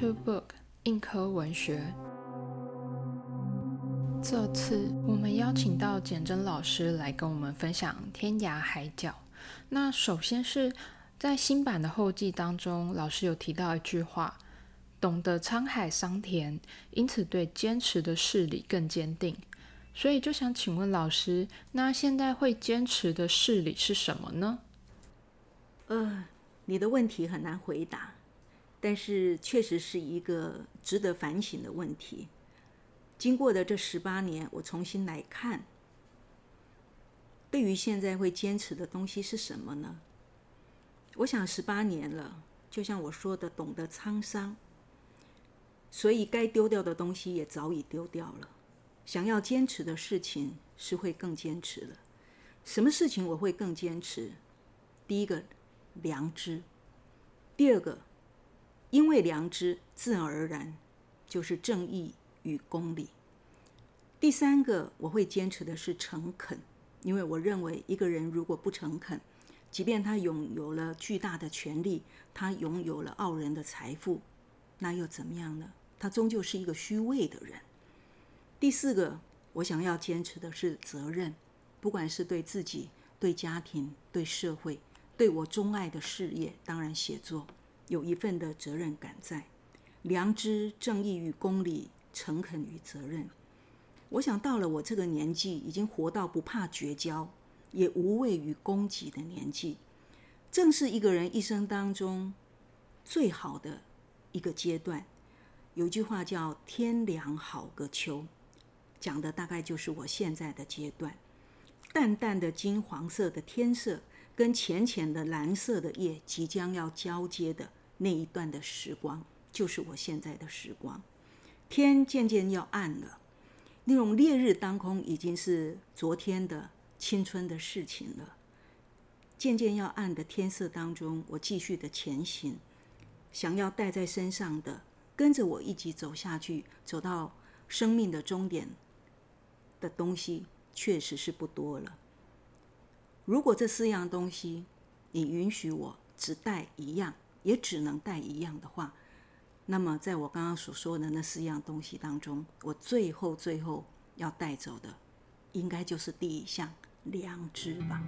To Book 硬科文学。这次我们邀请到简真老师来跟我们分享《天涯海角》。那首先是在新版的后记当中，老师有提到一句话：“懂得沧海桑田，因此对坚持的事理更坚定。”所以就想请问老师，那现在会坚持的事理是什么呢？呃，你的问题很难回答，但是确实是一个值得反省的问题。经过的这十八年，我重新来看，对于现在会坚持的东西是什么呢？我想十八年了，就像我说的，懂得沧桑，所以该丢掉的东西也早已丢掉了。想要坚持的事情是会更坚持的。什么事情我会更坚持？第一个，良知；第二个，因为良知，自然而然就是正义。与公理。第三个，我会坚持的是诚恳，因为我认为一个人如果不诚恳，即便他拥有了巨大的权利，他拥有了傲人的财富，那又怎么样呢？他终究是一个虚伪的人。第四个，我想要坚持的是责任，不管是对自己、对家庭、对社会、对我钟爱的事业，当然写作有一份的责任感在，良知、正义与公理。诚恳与责任，我想到了我这个年纪，已经活到不怕绝交，也无畏于攻击的年纪，正是一个人一生当中最好的一个阶段。有一句话叫“天凉好个秋”，讲的大概就是我现在的阶段。淡淡的金黄色的天色，跟浅浅的蓝色的夜，即将要交接的那一段的时光，就是我现在的时光。天渐渐要暗了，那种烈日当空已经是昨天的青春的事情了。渐渐要暗的天色当中，我继续的前行，想要带在身上的，跟着我一起走下去，走到生命的终点的东西，确实是不多了。如果这四样东西，你允许我只带一样，也只能带一样的话。那么，在我刚刚所说的那四样东西当中，我最后最后要带走的，应该就是第一项良知吧。